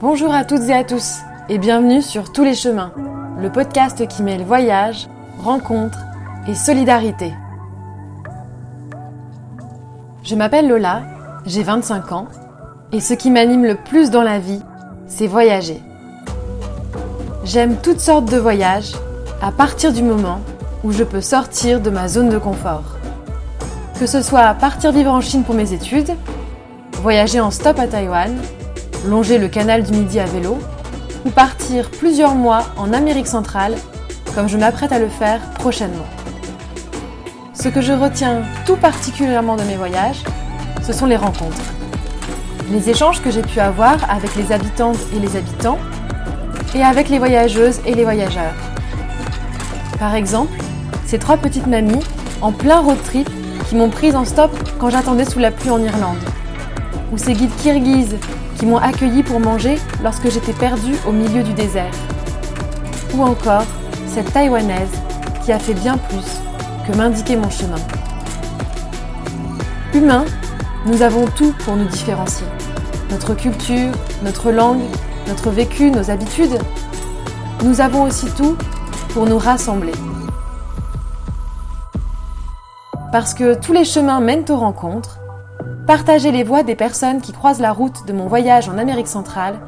Bonjour à toutes et à tous et bienvenue sur Tous les chemins, le podcast qui mêle voyage, rencontres et solidarité. Je m'appelle Lola, j'ai 25 ans et ce qui m'anime le plus dans la vie, c'est voyager. J'aime toutes sortes de voyages à partir du moment où je peux sortir de ma zone de confort. Que ce soit partir vivre en Chine pour mes études, voyager en stop à Taïwan, longer le canal du Midi à vélo, ou partir plusieurs mois en Amérique centrale, comme je m'apprête à le faire prochainement. Ce que je retiens tout particulièrement de mes voyages, ce sont les rencontres. Les échanges que j'ai pu avoir avec les habitantes et les habitants, et avec les voyageuses et les voyageurs. Par exemple, ces trois petites mamies en plein road trip qui m'ont prise en stop quand j'attendais sous la pluie en Irlande. Ou ces guides kirghizes qui m'ont accueilli pour manger lorsque j'étais perdue au milieu du désert. Ou encore cette taïwanaise qui a fait bien plus que m'indiquer mon chemin. Humains, nous avons tout pour nous différencier. Notre culture, notre langue, notre vécu, nos habitudes. Nous avons aussi tout pour nous rassembler. Parce que tous les chemins mènent aux rencontres, Partager les voix des personnes qui croisent la route de mon voyage en Amérique centrale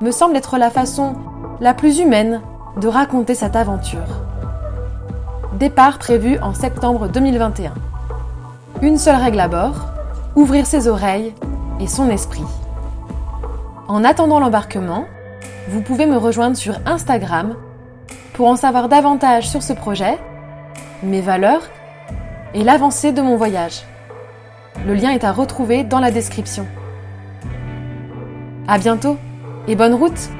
me semble être la façon la plus humaine de raconter cette aventure. Départ prévu en septembre 2021. Une seule règle à bord, ouvrir ses oreilles et son esprit. En attendant l'embarquement, vous pouvez me rejoindre sur Instagram pour en savoir davantage sur ce projet, mes valeurs et l'avancée de mon voyage. Le lien est à retrouver dans la description. À bientôt et bonne route!